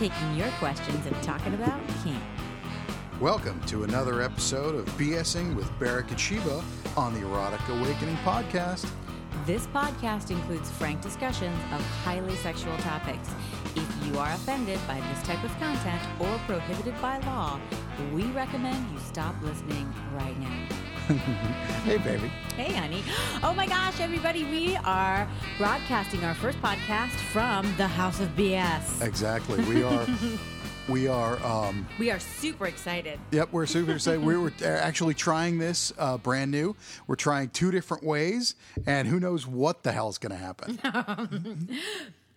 taking your questions and talking about kink. Welcome to another episode of BSing with Barrick and Sheba on the Erotic Awakening podcast. This podcast includes frank discussions of highly sexual topics. If you are offended by this type of content or prohibited by law, we recommend you stop listening right now. hey, baby. Hey, honey. Oh my gosh, everybody, we are broadcasting our first podcast from the House of BS. Exactly. We are. we are. Um, We are super excited. yep, we're super excited. We were actually trying this uh, brand new. We're trying two different ways, and who knows what the hell is going to happen.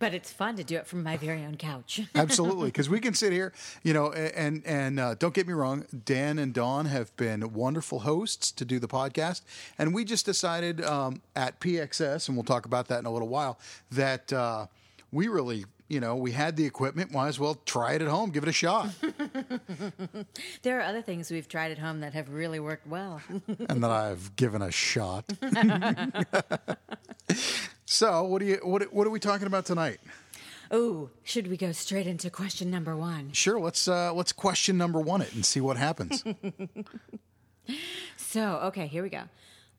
But it's fun to do it from my very own couch. Absolutely, because we can sit here, you know, and and uh, don't get me wrong, Dan and Dawn have been wonderful hosts to do the podcast, and we just decided um, at PXS, and we'll talk about that in a little while, that uh, we really, you know, we had the equipment, might as well try it at home, give it a shot, There are other things we've tried at home that have really worked well. and that I've given a shot. so, what do you what what are we talking about tonight? oh, should we go straight into question number one? Sure, let's uh, let's question number one it and see what happens. So, okay, here we go.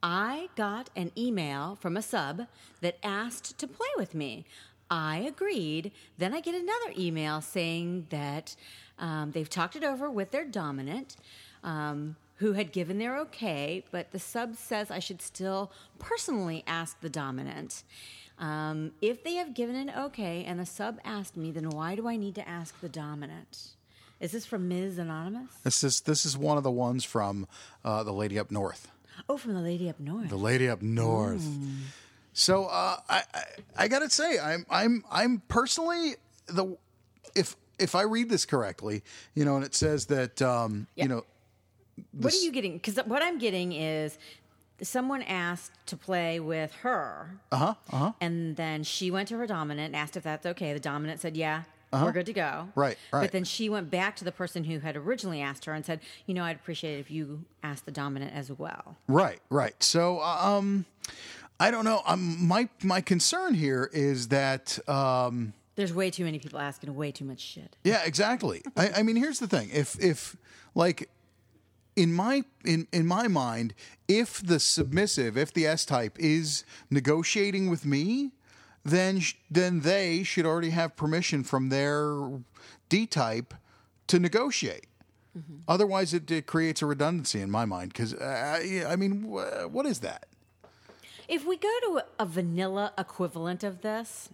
I got an email from a sub that asked to play with me. I agreed. Then I get another email saying that um, they've talked it over with their dominant, um, who had given their okay, but the sub says I should still personally ask the dominant. Um, if they have given an okay and the sub asked me, then why do I need to ask the dominant? Is this from Ms. Anonymous? This is this is one of the ones from uh, the lady up north. Oh, from the lady up north. The lady up north. So uh, I, I I gotta say I'm I'm I'm personally the if if I read this correctly, you know, and it says that um, Yeah. you know What are you getting? Because what I'm getting is someone asked to play with her. Uh huh. Uh-huh. And then she went to her dominant and asked if that's okay. The dominant said, yeah. We're good to go. Uh-huh. Right, right. But then she went back to the person who had originally asked her and said, you know, I'd appreciate it if you asked the dominant as well. Right, right. So, um, I don't know. Um, my my concern here is that, um, There's way too many people asking way too much shit. yeah, exactly. I, I mean, here's the thing: if if like in my in in my mind, if the submissive, if the S type is negotiating with me, then sh- then they should already have permission from their D type to negotiate. Otherwise, it, it creates a redundancy in my mind. Because uh, I I mean, wh- what is that? If we go to a vanilla equivalent of this,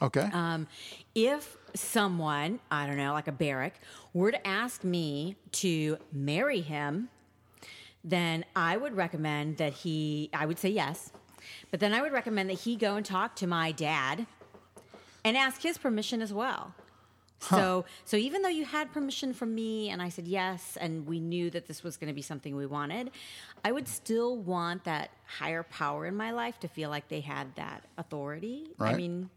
Okay. Um, if someone, I don't know, like a Barrick, were to ask me to marry him, then I would recommend that he, I would say yes, but then I would recommend that he go and talk to my dad and ask his permission as well. So, so even though you had permission from me and I said yes, and we knew that this was going to be something we wanted, I would still want that higher power in my life to feel like they had that authority. I mean,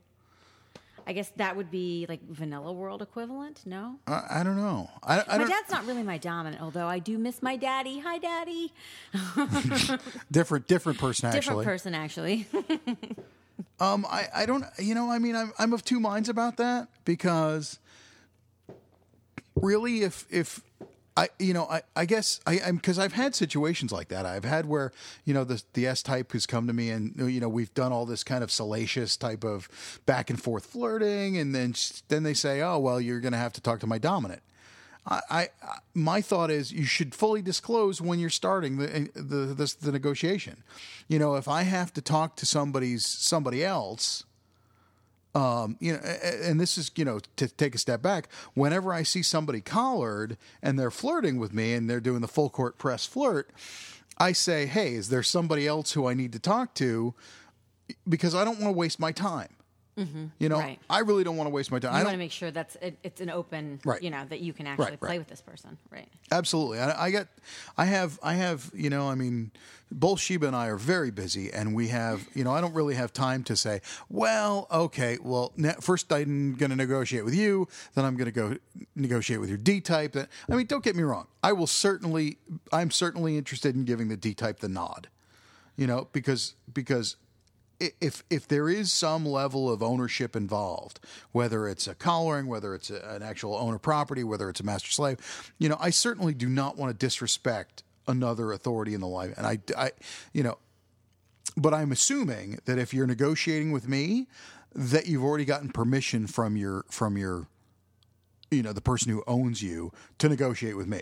I guess that would be like vanilla world equivalent. No, I, I don't know. I, I my don't. dad's not really my dominant, although I do miss my daddy. Hi, daddy. different different person Actually, Different person, actually. Um, I, I don't, you know, I mean, I'm, I'm of two minds about that because really, if, if I, you know, I, I guess I, I'm, cause I've had situations like that. I've had where, you know, the, the S type has come to me and, you know, we've done all this kind of salacious type of back and forth flirting. And then, then they say, oh, well, you're going to have to talk to my dominant. I, I my thought is you should fully disclose when you're starting the eh, the the, the negotiation. You know, if I have to talk to somebody's somebody else, um, you know, and this is you know to take a step back. Whenever I see somebody collared and they're flirting with me and they're doing the full court press flirt, I say, hey, is there somebody else who I need to talk to? Because I don't want to waste my time. Mm-hmm. You know, Right. I really don't want to waste my time. You I want to make sure that's it, it's an open, Right. you know, that you can actually Right, play with this person, right? Absolutely. I, I got, I have, I have, you know, I mean, both Sheba and I are very busy and we have, you know, I don't really have time to say, well, okay, well, ne- first I'm going to negotiate with you, then I'm going to go negotiate with your D type. I mean, don't get me wrong. I will certainly, I'm certainly interested in giving the D type the nod, you know, because, because if if there is some level of ownership involved, whether it's a collaring, whether it's a, an actual owner property, whether it's a master slave, you know, I certainly do not want to disrespect another authority in the life. And I, I, you know, but I'm assuming that if you're negotiating with me, that you've already gotten permission from your from your, you know, the person who owns you to negotiate with me.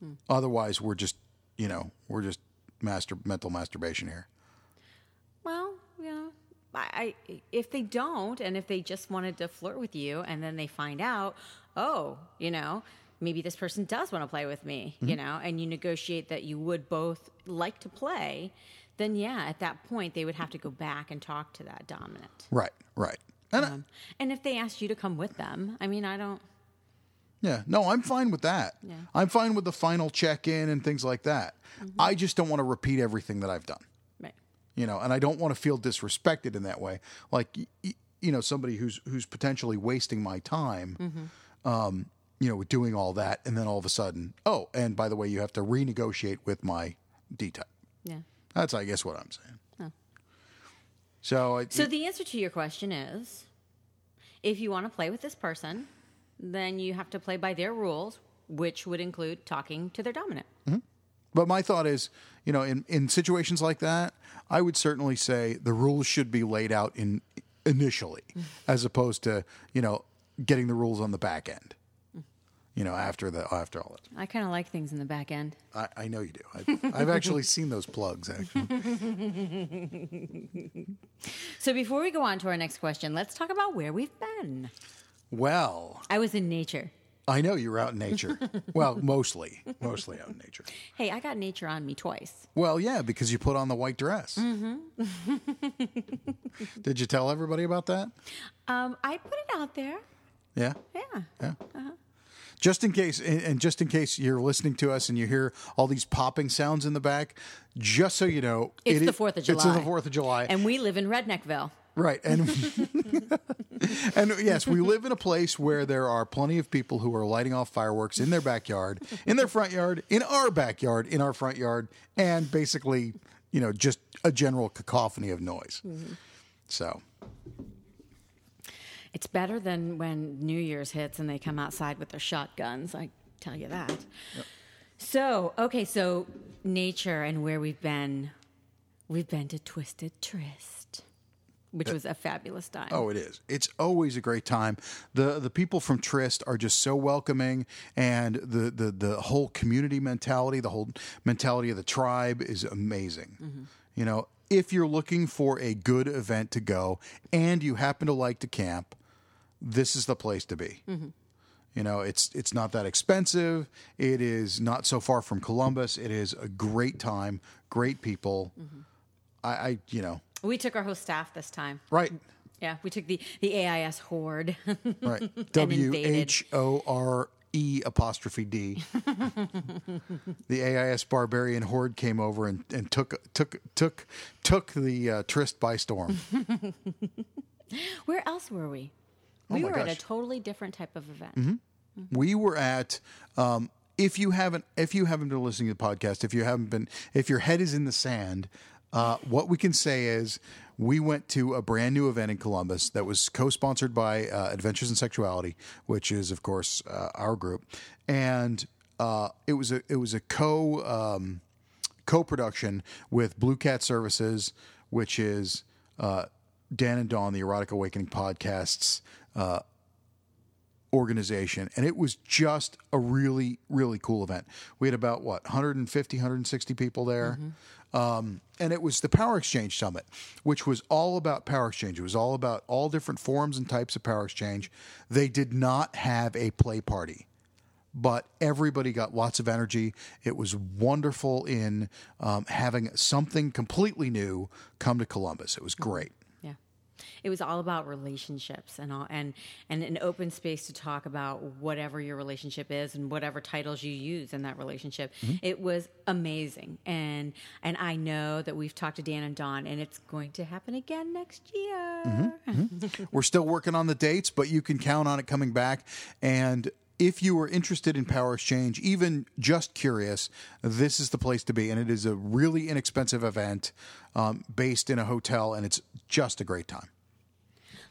Hmm. Otherwise, we're just, you know, we're just master mental masturbation here. Well, you know, I, I if they don't, and if they just wanted to flirt with you, and then they find out, oh, you know, maybe this person does want to play with me, you know, and you negotiate that you would both like to play, then yeah, at that point they would have to go back and talk to that dominant. Right, right. And I- Um, and if they asked you to come with them, I mean, I don't. Yeah, no, I'm fine with that. Yeah. I'm fine with the final check in and things like that. I just don't want to repeat everything that I've done. You know, and I don't want to feel disrespected in that way. Like, you know, somebody who's who's potentially wasting my time, um, you know, with doing all that, and then all of a sudden, oh, and by the way, you have to renegotiate with my D type. Yeah. That's, I guess, what I'm saying. So, I, So the answer to your question is if you want to play with this person, then you have to play by their rules, which would include talking to their dominant. But my thought is, you know, in, in situations like that, I would certainly say the rules should be laid out in initially, mm. as opposed to you know getting the rules on the back end. You know, after the after all that. I kind of like things in the back end. I, I know you do. I've, I've actually seen those plugs. Actually, So before we go on to our next question, let's talk about where we've been. well, I was in nature. I know you're out in nature. well, mostly, mostly out in nature. Hey, I got nature on me twice. Well, yeah, because you put on the white dress. Did you tell everybody about that? Um, I put it out there. Yeah. Yeah. Yeah. Just in case, and just in case you're listening to us and you hear all these popping sounds in the back, just so you know, It's it the 4th of July. It's the Fourth of July, And we live in Redneckville. Right? And and yes, we live in a place where there are plenty of people who are lighting off fireworks in their backyard, in their front yard, in our backyard, in our front yard, and basically, you know, just a general cacophony of noise. Mm-hmm. So, It's better than when New Year's hits and they come outside with their shotguns. I tell you that. So, okay, so nature and where we've been. We've been to Twisted Tryst, which was a fabulous time. Oh, it is. It's always a great time. the The people from Tryst are just so welcoming, and the the the whole community mentality, the whole mentality of the tribe is amazing. Mm-hmm. You know, if you're looking for a good event to go, and you happen to like to camp, this is the place to be. Mm-hmm. You know, it's it's not that expensive. It is not so far from Columbus. It is a great time, great people. Mm-hmm. I, I, you know, We took our whole staff this time. right. Yeah, we took the, the AIS horde. Right. W. H O R E apostrophe D. the AIS barbarian horde came over and, and took took took took the uh, tryst by storm. Where else were we? We Oh my were at a totally different type of event. we were at um, if you haven't if you haven't been listening to the podcast if you haven't been if your head is in the sand uh, what we can say is we went to a brand new event in Columbus that was co-sponsored by uh, Adventures in Sexuality, which is of course uh, our group, and uh, it was a it was a co um, co-production with Blue Cat Services, which is uh, Dan and Dawn, the Erotic Awakening podcasts uh, organization and it was just a really really cool event we had about what 150 160 people there um, and it was the power exchange summit which was all about power exchange it was all about all different forms and types of power exchange they did not have a play party but everybody got lots of energy. It was wonderful in um, having something completely new come to Columbus. It was great. It was all about relationships and all and and an open space to talk about whatever your relationship is and whatever titles you use in that relationship. Mm-hmm. It was amazing. And and I know that we've talked to Dan and Dawn and it's going to happen again next year. Mm-hmm. Mm-hmm. We're still working on the dates, but you can count on it coming back. And if you are interested in power exchange, even just curious, this is the place to be. And it is a really inexpensive event um, based in a hotel, and it's just a great time.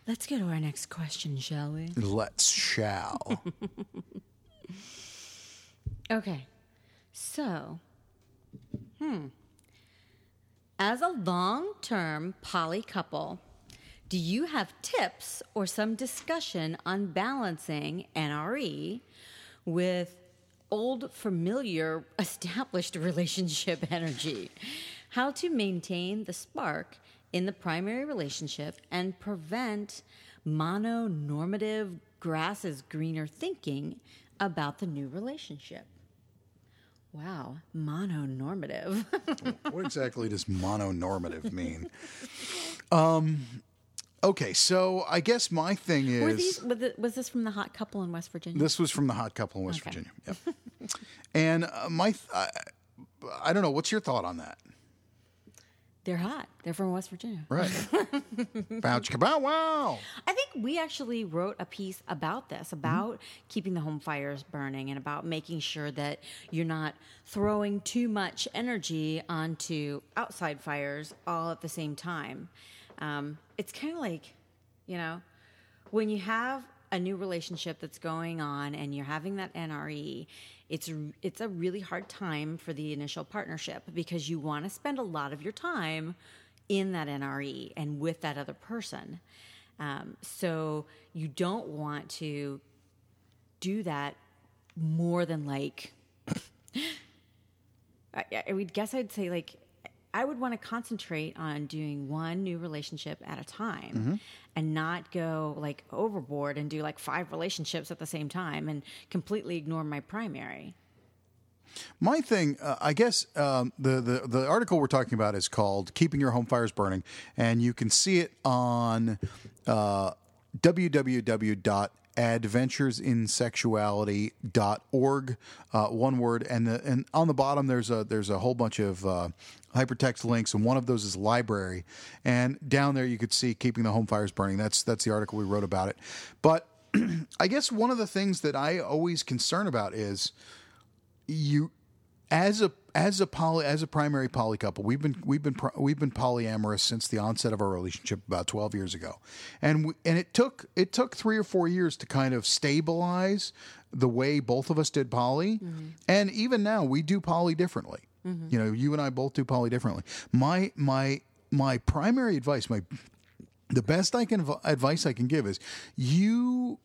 Let's go to our next question, shall we? Let's shall. Okay. So, hmm. As a long term poly couple, do you have tips or some discussion on balancing NRE with old, familiar, established relationship energy? How to maintain the spark in the primary relationship and prevent mononormative grass is greener thinking about the new relationship. Wow, mononormative. what exactly does mononormative mean? Um, okay, so I guess my thing is. Were these, was, was this from the hot couple in West Virginia? This was from the hot couple in West Okay. Virginia. Yep. and uh, my, th- I, I don't know. What's your thought on that? They're hot. They're from West Virginia. Right. Bow chicka bow wow. I think we actually wrote a piece about this, about keeping the home fires burning and about making sure that you're not throwing too much energy onto outside fires all at the same time. Um, it's kind of like, you know, when you have a new relationship that's going on and you're having that NRE, it's it's a really hard time for the initial partnership because you want to spend a lot of your time in that NRE and with that other person. Um, so you don't want to do that more than like I, I would guess I'd say like I would want to concentrate on doing one new relationship at a time and not go like overboard and do like five relationships at the same time and completely ignore my primary. My thing, uh, I guess, um, the, the the article we're talking about is called "Keeping Your Home Fires Burning," and you can see it on uh, www.adventuresinsexuality.org. Uh, one word, and the, and on the bottom there's a there's a whole bunch of uh, hypertext links, and one of those is library, and down there you could see "Keeping the Home Fires Burning." That's that's the article we wrote about it, but. I guess one of the things that I always concern about is you as a as a poly as a primary poly couple we've been we've been we've been polyamorous since the onset of our relationship about 12 years ago. And we, and it took it took 3 or 4 years to kind of stabilize the way both of us did poly. Mm-hmm. And even now we do poly differently Mm-hmm. you know you and I both do poly differently. My my my primary advice my the best I can advice I can give is you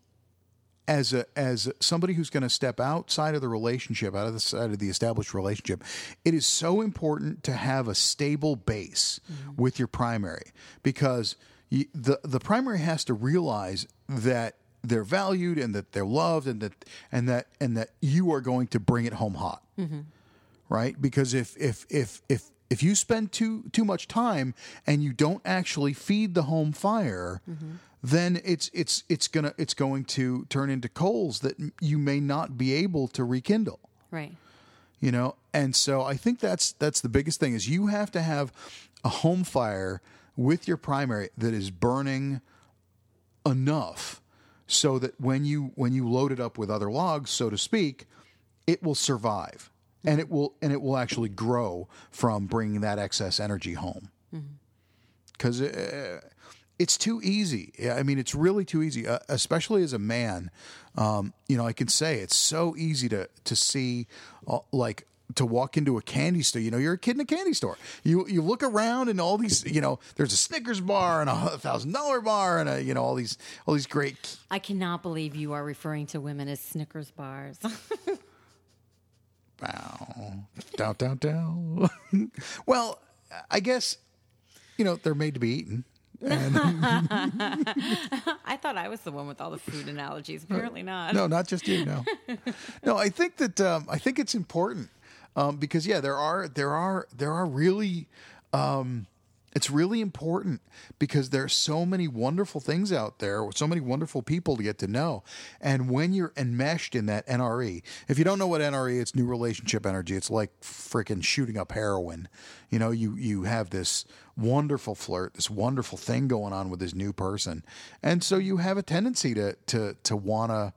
as a as somebody who's going to step outside of the relationship, out of the side of the established relationship, it is so important to have a stable base mm-hmm. with your primary because you, the the primary has to realize that they're valued and that they're loved and that and that and that you are going to bring it home hot mm-hmm. Right? Because if if if if if you spend too too much time and you don't actually feed the home fire, mm-hmm. then it's it's it's gonna it's going to turn into coals that you may not be able to rekindle Right. you know and so i think that's that's the biggest thing is you have to have a home fire with your primary that is burning enough so that when you when you load it up with other logs so to speak it will survive and it will and it will actually grow from bringing that excess energy home because uh, it's too easy. I mean, it's really too easy, uh, especially as a man. Um, you know, I can say it's so easy to to see, uh, like to walk into a candy store. You know, you're a kid in a candy store. You you look around and all these, you know, there's a Snickers bar and a thousand dollar bar and a you know all these all these great. I cannot believe you are referring to women as Snickers bars. Wow, down down down. well, I guess you know they're made to be eaten. I thought I was the one with all the food analogies. Apparently not. No, not just you. No, no. I think that um, I think it's important um, because yeah, there are there are there are really um, it's really important because there are so many wonderful things out there, so many wonderful people to get to know, and when you're enmeshed in that NRE, if you don't know what NRE, it's new relationship energy. It's like freaking shooting up heroin. You know, you you have this wonderful flirt, this wonderful thing going on with this new person, and so you have a tendency to to to want to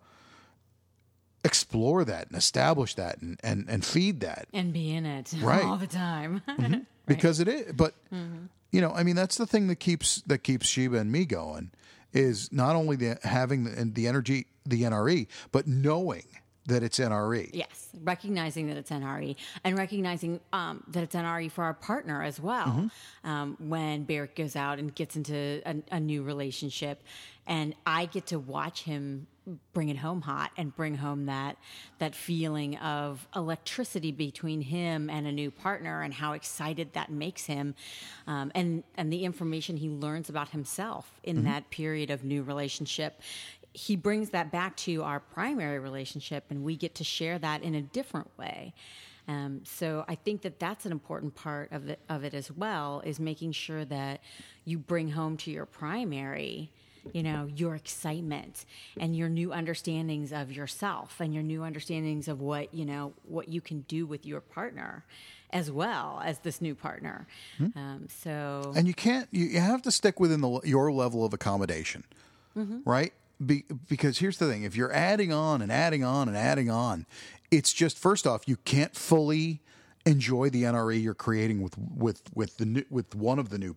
explore that and establish that and and, and feed that and be in it Right. all the time. Mm-hmm. because it is but mm-hmm. You know i mean that's the thing that keeps that keeps sheba and me going is not only the having the, the energy the nre but knowing that it's nre Yes, recognizing that it's NRE and recognizing um, that it's NRE for our partner as well. Mm-hmm. Um, when Barrick goes out and gets into a, a new relationship, and I get to watch him bring it home hot and bring home that that feeling of electricity between him and a new partner, and how excited that makes him, um, and and the information he learns about himself in Mm-hmm. that period of new relationship he brings that back to our primary relationship and we get to share that in a different way um, so i think that that's an important part of it, of it as well is making sure that you bring home to your primary you know your excitement and your new understandings of yourself and your new understandings of what you know what you can do with your partner as well as this new partner. Um, so and you can't you, you have to stick within the your level of accommodation right? Be, because here's the thing if you're adding on and adding on and adding on it's just first off you can't fully enjoy the nre you're creating with with with the new, with one of the new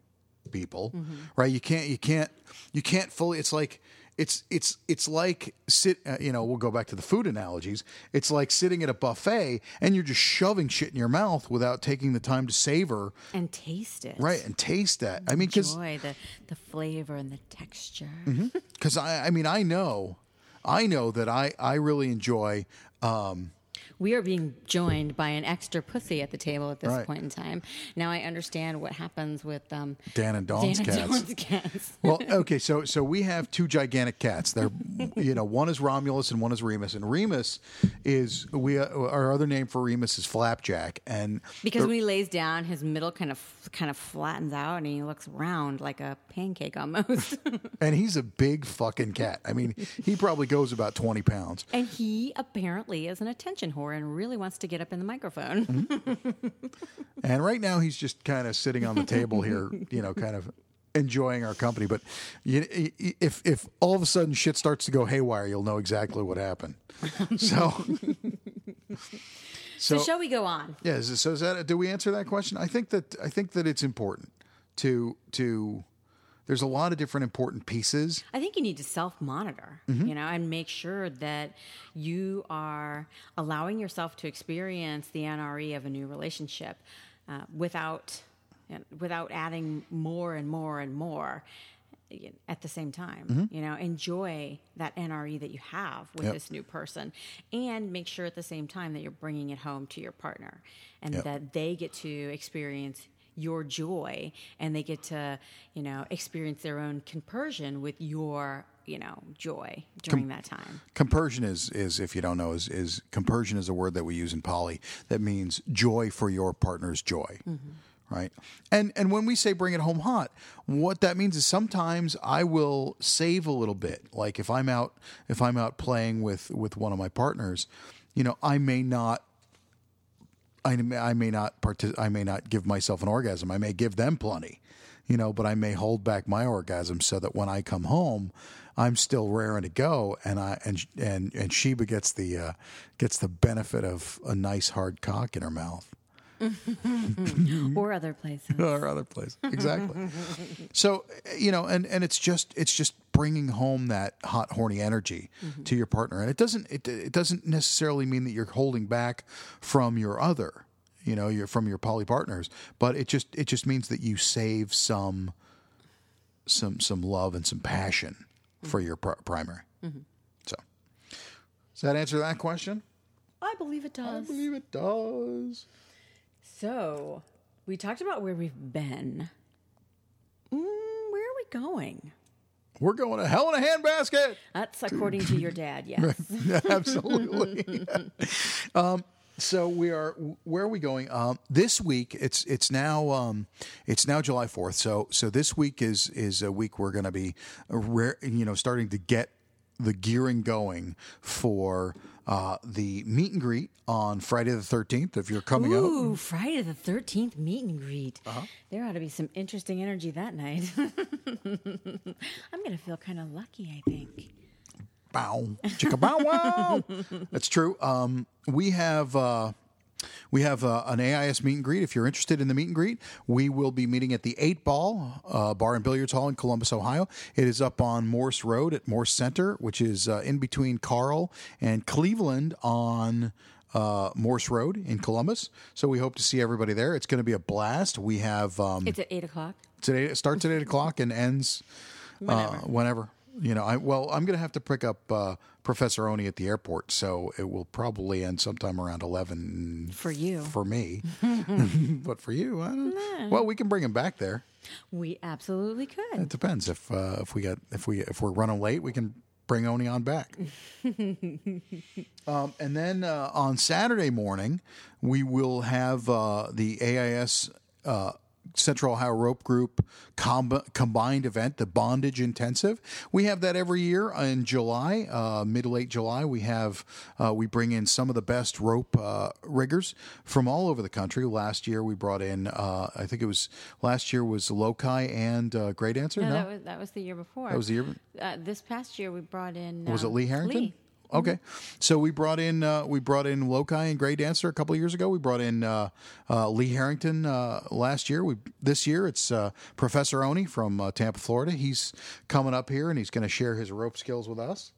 people right? You can't you can't you can't fully it's like it's it's it's like sit uh, you know we'll go back to the food analogies. It's like sitting at a buffet and you're just shoving shit in your mouth without taking the time to savor and taste it. Right and taste that. I mean because the, the flavor and the texture. because I, I mean, I know, I know that I, I really enjoy. Um, We are being joined by an extra pussy at the table at this Right. point in time. Now I understand what happens with um, Dan and Dawn's Dan and cats. Dawn's cats. well, okay, so so we have two gigantic cats. They're, you know, one is Romulus and one is Remus. And Remus is we uh, our other name for Remus is Flapjack, and Because when he lays down, his middle kind of kind of flattens out, and he looks round like a pancake almost. and he's a big fucking cat. I mean, he probably goes about twenty pounds. and he apparently is an attention whore and really wants to get up in the microphone. Mm-hmm. And right now he's just kind of sitting on the table here, you know, kind of enjoying our company. But you, if if all of a sudden shit starts to go haywire, you'll know exactly what happened. So, So, so, shall we go on? yeah. Is, so is that? Do we answer that question? I think that I think that it's important to to. There's a lot of different important pieces. I think you need to self monitor, Mm-hmm. you know, and make sure that you are allowing yourself to experience the NRE of a new relationship uh, without without adding more and more and more at the same time. You know, enjoy that NRE that you have with Mm-hmm. Yep. this new person, and make sure at the same time that you're bringing it home to your partner, and Yep. that they get to experience your joy and they get to you know experience their own compersion with your you know joy during that time Compersion is is if you don't know is is compersion is a word that we use in poly that means joy for your partner's joy. Mm-hmm. Right. And and when we say bring it home hot, what that means is sometimes I will save a little bit. Like if I'm out if I'm out playing with with one of my partners, you know, I may not I may, I may not partic- I may not give myself an orgasm. I may give them plenty, you know, but I may hold back my orgasm so that when I come home, I'm still raring to go, and I and and and Sheba gets the uh, gets the benefit of a nice hard cock in her mouth or other places or other place exactly. so you know, and and it's just it's just bringing home that hot horny energy mm-hmm. to your partner, and it doesn't it it doesn't necessarily mean that you're holding back from your other, you know, from your poly partners, but it just it just means that you save some some some love and some passion mm-hmm. for your pr- primary. Mm-hmm. So, does that answer that question? i believe it does. I believe it does. So we talked about where we've been mm, where are we going We're going to hell in a handbasket. that's according to your dad yes Absolutely. um, so we are. Where are we going? Um, this week, it's it's now um, it's now July fourth. So so this week is is a week we're going to be, rare, you know, starting to get the gearing going for uh, the meet and greet on Friday the thirteenth. If you're coming out, Ooh, Friday the 13th meet and greet. There ought to be some interesting energy that night. I'm going to feel kind of lucky, I think. bow, chicka bow wow. That's true. Um, we have. Uh, we have uh, an AIS meet and greet. If you're interested in the meet and greet, we will be meeting at the Eight Ball uh, Bar and Billiards Hall in Columbus, Ohio. It is up on Morse Road at Morse Center, which is uh, in between Karl and Cleveland on uh, Morse Road in Columbus. So we hope to see everybody there. It's going to be a blast. We have um, It's at eight o'clock. today. It starts at eight o'clock and ends Whenever. Uh, whenever. You know, I well, I'm going to have to pick up uh, Professor Oni at the airport, so it will probably end sometime around eleven For you. for me. but for you, I don't, well, we can bring him back there. We absolutely could. It depends if uh, if we get if we if we're running late, we can bring Oni on back. um, and then uh, on Saturday morning, we will have uh, the AIS. Central Ohio Rope Group comb- combined event, the Bondage Intensive. We have that every year in July, uh, mid late July. We have uh, we bring in some of the best rope uh, riggers from all over the country. Last year we brought in, uh, I think it was last year was Lochai and uh, Gray Dancer. no, that was that was the year before. That was the year. Uh, this past year we brought in. Was it um, Lee Harrington? Lee. Okay, so we brought in uh, we brought in Lochai and Gray Dancer a couple of years ago. We brought in uh, uh, Lee Harrington uh, last year. We this year it's uh, Professor Oni from uh, Tampa, Florida. He's coming up here and he's going to share his rope skills with us.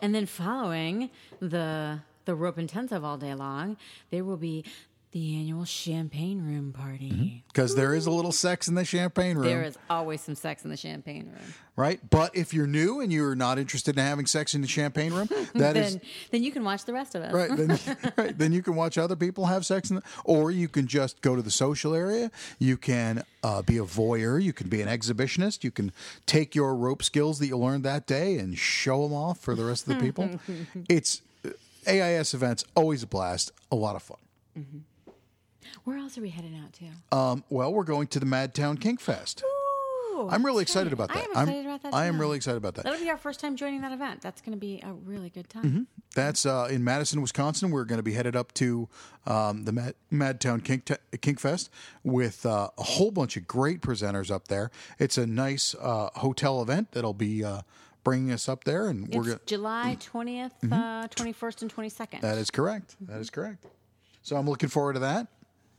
And then following the the rope intensive all day long, there will be the annual champagne room party. Because there is a little sex in the champagne room, There is always some sex in the champagne room. right? But if you're new and you're not interested in having sex in the champagne room, that is then then you can watch the rest of us. right then, right. Then you can watch other people have sex in the, or you can just go to the social area. You can uh, be a voyeur. You can be an exhibitionist. You can take your rope skills that you learned that day and show them off for the rest of the people. It's uh, ais events always a blast. A lot of fun Where else are we heading out to? um, well we're going to the madtown kink fest Ooh, i'm really excited about I that am I'm- excited about that. i am really excited about that That'll be our first time joining that event. That's going to be a really good time. Mm-hmm. That's uh, in Madison, Wisconsin. We're going to be headed up to um, the Mad- Madtown Kink, Te- Kink Fest with uh, a whole bunch of great presenters up there. It's a nice uh, hotel event that'll be uh, bringing us up there, and we're It's. July 20th, uh, 21st, and 22nd. Mm-hmm. That is correct. That is correct. So I'm looking forward to that.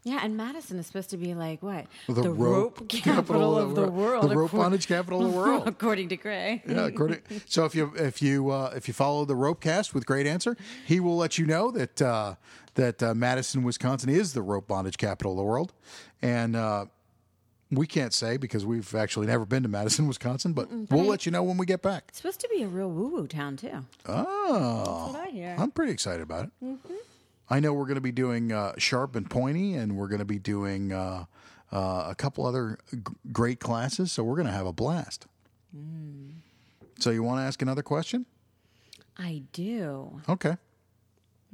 Yeah, and Madison is supposed to be like what? The, rope, capital, of the world. The rope bondage capital of the world. according to Gray. Yeah, according, so if you if you uh, if you follow the rope cast with Gray Dancer, he will let you know that uh, that uh, Madison, Wisconsin, is the rope bondage capital of the world, and uh, we can't say because we've actually never been to Madison, Wisconsin, but we'll let you know when we get back. It's supposed to be a real woo woo town too. Oh, That's what I hear. I'm pretty excited about it. Mm-hmm. I know we're going to be doing uh, sharp and pointy, and we're going to be doing uh, uh, a couple other g- great classes. So we're going to have a blast. Mm. So you want to ask another question? I do. Okay.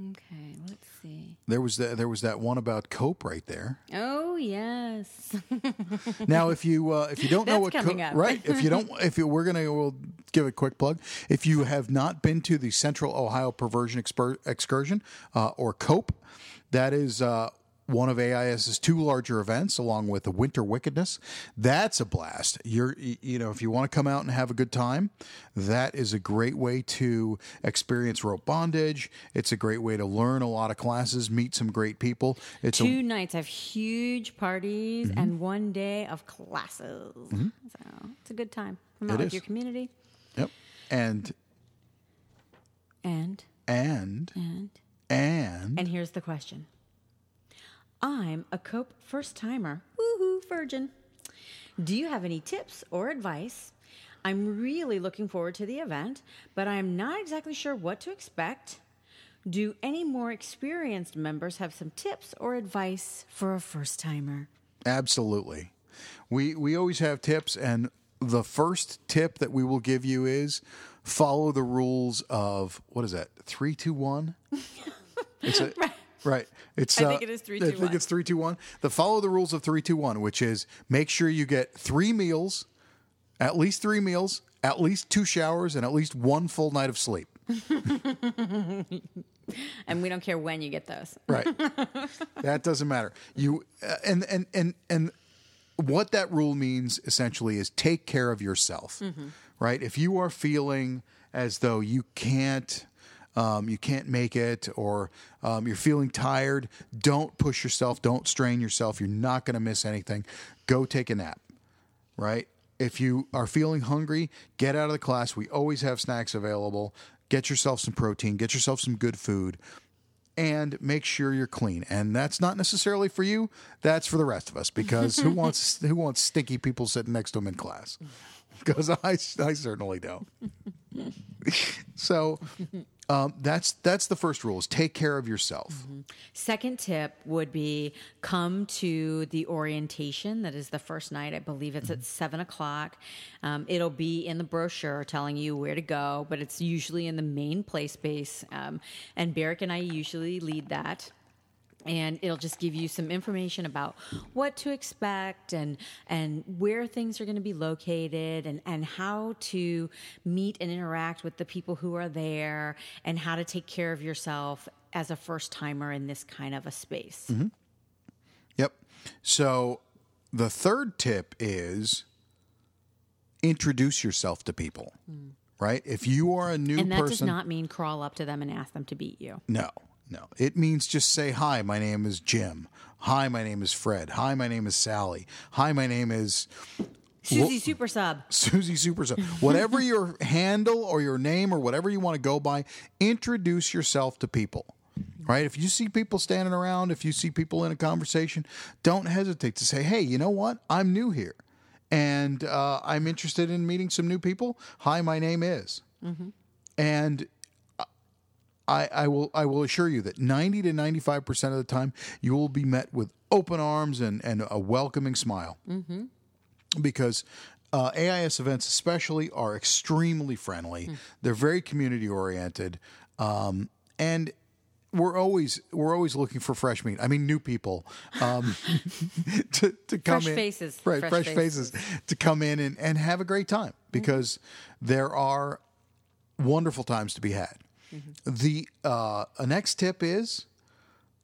Okay, let's see. There was that. There was that one about cope right there. Oh yes. Now, if you uh, if you don't know what coming cope, up. right, if you don't, if you, we're gonna we'll give a quick plug. If you have not been to the Central Ohio Perversion Exper- Excursion uh, or Cope, that is. Uh, one of AIS's two larger events, along with the Winter Wickedness, that's a blast. You're, you know, if you want to come out and have a good time, that is a great way to experience rope bondage. It's a great way to learn a lot of classes, meet some great people. It's a Two nights of huge parties Mm-hmm. and one day of classes. So it's a good time. Come It out with is. your community Yep. And and and and and and here's the question. I'm a cope first timer. Woohoo, virgin. Do you have any tips or advice? I'm really looking forward to the event, but I'm not exactly sure what to expect. Do any more experienced members have some tips or advice for a first timer? absolutely. We we always have tips and the first tip that we will give you is follow the rules of what is that? 321? It's a Right. It's I uh, think it is three, I two, think one. it's 321. The follow the rules of 321, which is make sure you get 3 meals, at least 3 meals, at least 2 showers and at least one full night of sleep. And we don't care when you get those. Right. that doesn't matter. You uh, and and and and what that rule means essentially is take care of yourself. Right? If you are feeling as though you can't um, you can't make it or um, you're feeling tired, don't push yourself, don't strain yourself. You're not going to miss anything. Go take a nap, right? If you are feeling hungry, get out of the class. We always have snacks available. Get yourself some protein, get yourself some good food, and make sure you're clean. And that's not necessarily for you, that's for the rest of us because who wants who wants stinky people sitting next to them in class? Because I, I certainly don't. so um, that's that's the first rule: is take care of yourself. Second tip would be come to the orientation. That is the first night. I believe it's at seven o'clock. Um, it'll be in the brochure telling you where to go, but it's usually in the main play space. Um, and Barrick and I usually lead that and it'll just give you some information about what to expect and and where things are going to be located and and how to meet and interact with the people who are there and how to take care of yourself as a first timer in this kind of a space. Mm-hmm. Yep. So the third tip is introduce yourself to people. Mm. Right? If you are a new And that person, does not mean crawl up to them and ask them to beat you. No, no. It means just say, Hi, my name is Jim. Hi, my name is Fred. Hi, my name is Sally. Hi, my name is Susie Super Sub. Susie Super. Sub. Whatever your handle or your name or whatever you want to go by, introduce yourself to people. Right? If you see people standing around, if you see people in a conversation, don't hesitate to say, Hey, you know what? I'm new here and uh, I'm interested in meeting some new people. Hi, my name is. And I, I will I will assure you that 90 to 95 percent of the time you will be met with open arms and, and a welcoming smile. Because uh, AIS events, especially, are extremely friendly. They're very community oriented, um, and we're always we're always looking for fresh meat. I mean, new people um, to to come Fresh in, faces. right? Fresh Fresh, faces. to come in and, and have a great time because there are wonderful times to be had. The uh, next tip is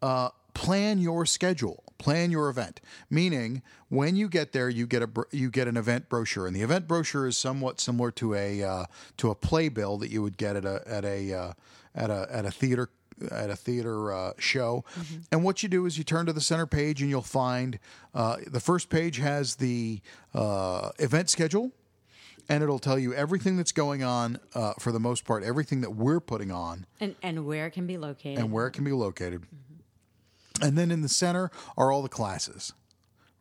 uh, plan your schedule, plan your event. Meaning, when you get there, you get a you get an event brochure, and the event brochure is somewhat similar to a uh, to a playbill that you would get at a at a uh, at a at a theater at a theater uh, show. And what you do is you turn to the center page, and you'll find uh, the first page has the uh, event schedule and it'll tell you everything that's going on uh, for the most part, everything that we're putting on And and where it can be located. and where it can be located. And then in the center are all the classes.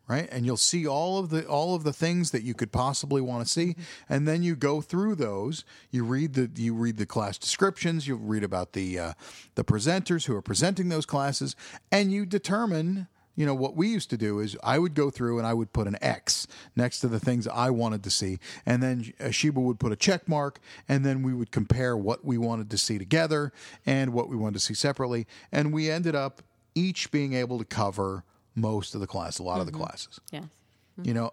Right? And you'll see all of the all of the things that you could possibly want to see. And then you go through those. You read the you read the class descriptions, you read about the uh, the presenters who are presenting those classes, and you determine you know what we used to do is I would go through and I would put an X next to the things I wanted to see, and then uh, Sheba would put a check mark, and then we would compare what we wanted to see together and what we wanted to see separately, and we ended up each being able to cover most of the class, a lot of the classes. yes. You know,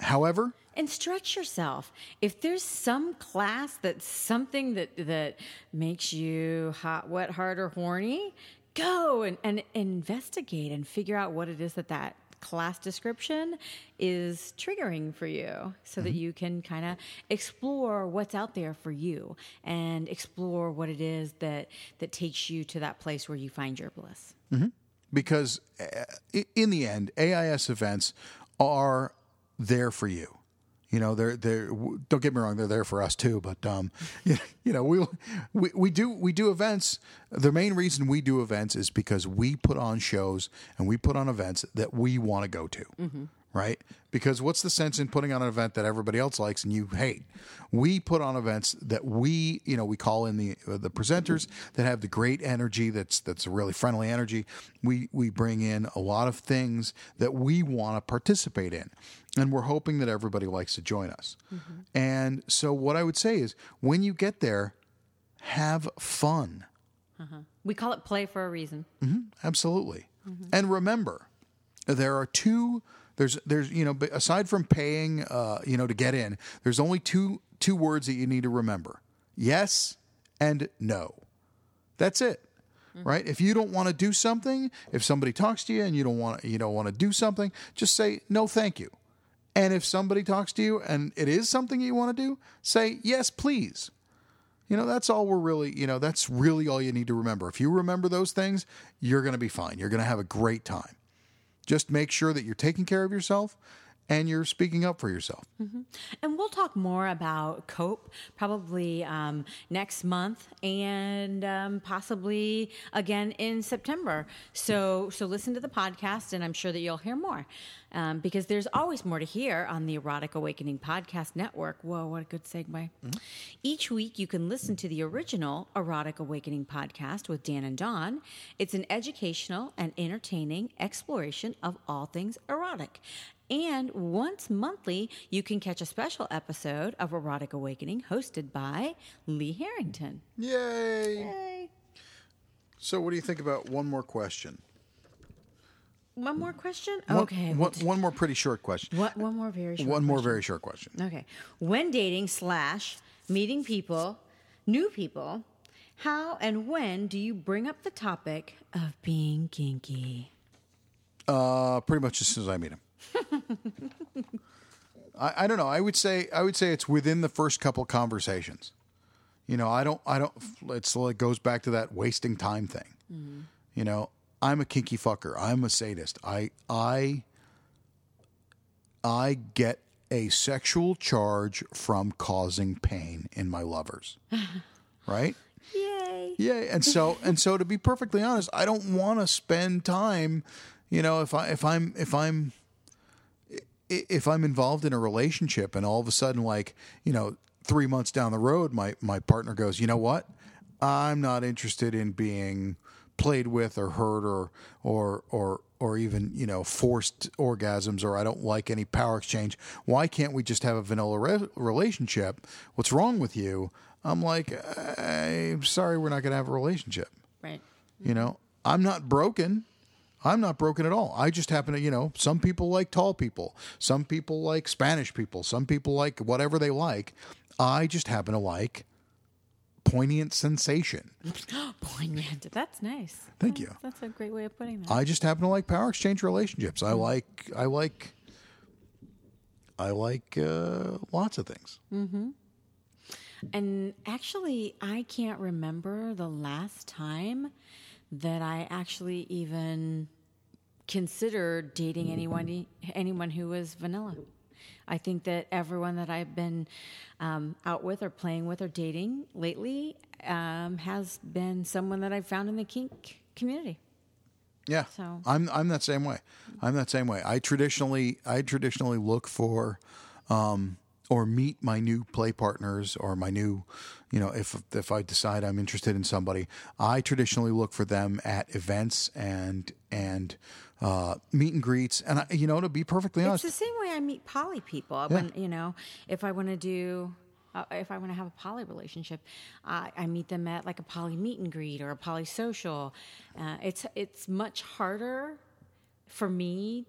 however, and stretch yourself. If there's some class that's something that that makes you hot, wet, hard, or horny, go and, and investigate and figure out what it is that that class description is triggering for you so that you can kind of explore what's out there for you and explore what it is that that takes you to that place where you find your bliss. Because uh, i- in the end, AIS events are there for you. You know, they're they're. Don't get me wrong; they're there for us too. But um, you, know, we we we do we do events. The main reason we do events is because we put on shows and we put on events that we want to go to. Right? Because what's the sense in putting on an event that everybody else likes and you hate? We put on events that we, you know, we call in the uh, the presenters that have the great energy. That's that's a really friendly energy. We we bring in a lot of things that we want to participate in, and we're hoping that everybody likes to join us. Mm-hmm. And so, what I would say is, when you get there, have fun. Uh-huh. we call it play for a reason mm-hmm. Absolutely. Mm-hmm. And remember, there are two. There's there's you know aside from paying uh, you know to get in, there's only two two words that you need to remember: yes and no. That's it. Right? If you don't want to do something, if somebody talks to you and you don't want you don't want to do something, just say no, thank you. And if somebody talks to you and it is something you want to do, say yes, please. You know, that's all we're really, you know, that's really all you need to remember. If you remember those things, you're going to be fine. You're going to have a great time. Just make sure that you're taking care of yourself and you're speaking up for yourself. And we'll talk more about COPE probably um, next month and um, possibly again in September. So, so listen to the podcast, and I'm sure that you'll hear more um, because there's always more to hear on the Erotic Awakening Podcast Network. Whoa, what a good segue! Each week, you can listen to the original Erotic Awakening podcast with Dan and Don. It's an educational and entertaining exploration of all things erotic. And once monthly, you can catch a special episode of Erotic Awakening hosted by Lee Harrington. Yay. Yay. So, what do you think about one more question? One more question? One- okay. One, one more pretty short question. What, one more very short One more question. very short question. Okay. When dating slash meeting people, new people, how and when do you bring up the topic of being kinky? Uh, pretty much as soon as I meet him. I, I don't know. I would say I would say it's within the first couple conversations. You know, I don't I don't. It's like goes back to that wasting time thing. Mm-hmm. You know, I'm a kinky fucker. I'm a sadist. I I I get a sexual charge from causing pain in my lovers. right? Yay. Yay. and so and so to be perfectly honest, I don't want to spend time, you know, if I if I'm if I'm if I'm involved in a relationship and all of a sudden like, you know, 3 months down the road my my partner goes, "You know what? I'm not interested in being played with or hurt or or or or even, you know, forced orgasms or I don't like any power exchange. Why can't we just have a vanilla re- relationship? What's wrong with you?" I'm like, I'm sorry, we're not going to have a relationship. Right. You know, I'm not broken. I'm not broken at all. I just happen to, you know, some people like tall people. Some people like Spanish people. Some people like whatever they like. I just happen to like poignant sensation. Poignant. That's nice. Thank you. That's a great way of putting that. I just happen to like power exchange relationships. I like, I like, I like uh, lots of things. And actually, I can't remember the last time that I actually even considered dating anyone anyone who was vanilla. I think that everyone that I've been um, out with or playing with or dating lately um, has been someone that I've found in the kink community. Yeah, So- I'm I'm that same way. I'm that same way. I traditionally I traditionally look for, um, or meet my new play partners or my new, you know, if if I decide I'm interested in somebody, I traditionally look for them at events and and uh, meet and greets. And I, you know, to be perfectly honest, It's the same way I meet poly people. When you know, if I want to do, uh, if I want to have a poly relationship, I, I meet them at like a poly meet and greet or a poly social. Uh, it's it's much harder for me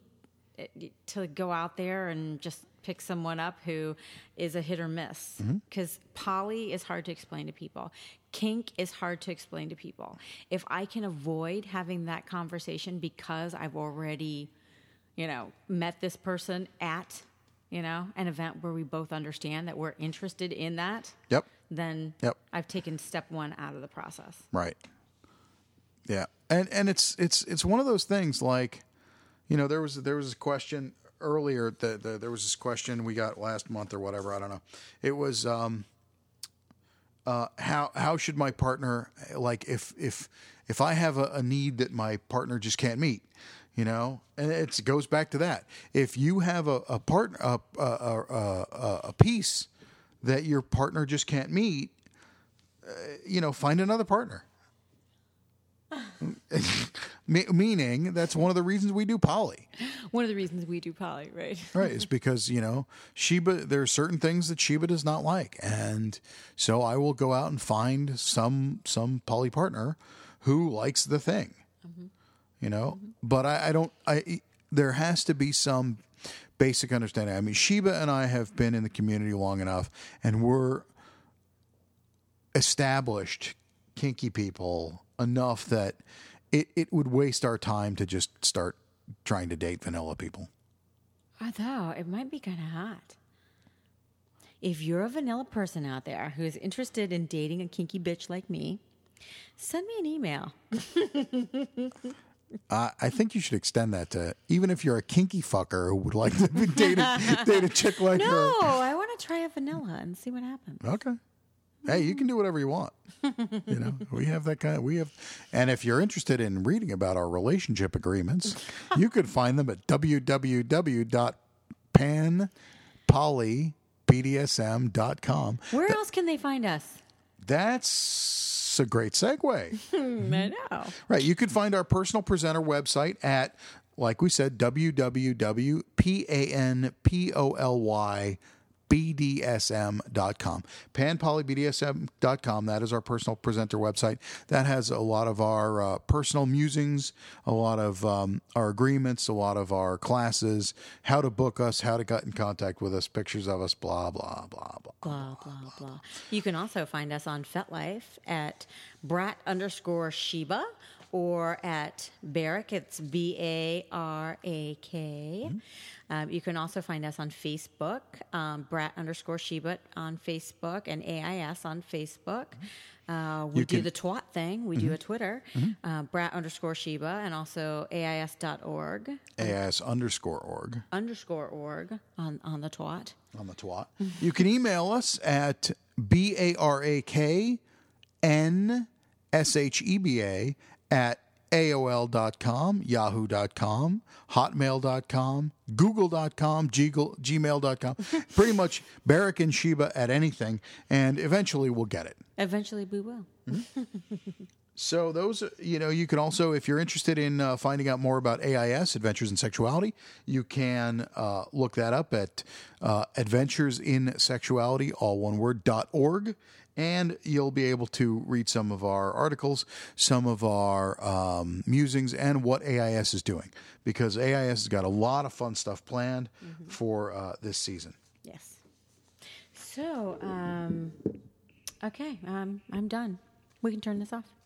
uh, to go out there and just pick someone up who is a hit or miss because poly is hard to explain to people kink is hard to explain to people if i can avoid having that conversation because i've already you know met this person at you know an event where we both understand that we're interested in that yep, then Yep. i've taken step one out of the process Right. Yeah, and and it's it's it's one of those things like, you know, there was there was a question earlier that the, there was this question we got last month or whatever I don't know. It was um, uh, how how should my partner like if if if I have a, a need that my partner just can't meet, you know, and it goes back to that. If you have a a partner a a, a, a, piece that your partner just can't meet, uh, you know, find another partner. Me- Meaning that's one of the reasons we do poly, one of the reasons we do poly right right? Is because you know Sheba. There are certain things that Sheba does not like, and so I will go out and find some some poly partner who likes the thing, mm-hmm. you know. Mm-hmm. But I, I don't. I there has to be some basic understanding. I mean, Sheba and I have been in the community long enough, and we're established kinky people enough that it, it would waste our time to just start trying to date vanilla people. although it might be kind of hot if you're a vanilla person out there who is interested in dating a kinky bitch like me, send me an email. Uh, I think you should extend that to even if you're a kinky fucker who would like to date a, date a chick like her. No, I want to try a vanilla and see what happens. Okay. Hey, you can do whatever you want. you know, we have that kind of, we have, and if you're interested in reading about our relationship agreements, you could find them at www.panpolybdsm.com. Where else can they find us? That's a great segue. I know. Right. You could find our personal presenter website at, like we said, www.panpoly bdsm.com panpolybdsm.com that is our personal presenter website that has a lot of our uh, personal musings a lot of um, our agreements a lot of our classes how to book us how to get in contact with us pictures of us blah blah blah blah Blah, blah, blah. You can also find us on FetLife at brat underscore Sheba or at Barak. It's B A R A K. Um, you can also find us on Facebook, um, brat underscore Sheba on Facebook and AIS on Facebook. Uh, we You do can- the twat thing. We do a Twitter, uh, brat underscore Sheba, and also AIS.org as underscore org underscore org on, on the twat. on the twat. You can email us at B A R A K N S H E B A at AOL.com, Yahoo.com, Hotmail.com, Google.com, Gmail.com. Pretty much Barak and Sheba at anything, and eventually we'll get it. Eventually, we will. So those, you know, you can also, if you're interested in uh, finding out more about AIS, Adventures in Sexuality, you can uh, look that up at uh, Adventures in Sexuality, all one word, dot org. And you'll be able to read some of our articles, some of our um, musings, and what AIS is doing. Because AIS has got a lot of fun stuff planned for uh, this season. Yes. So, um, okay, um, I'm done. We can turn this off.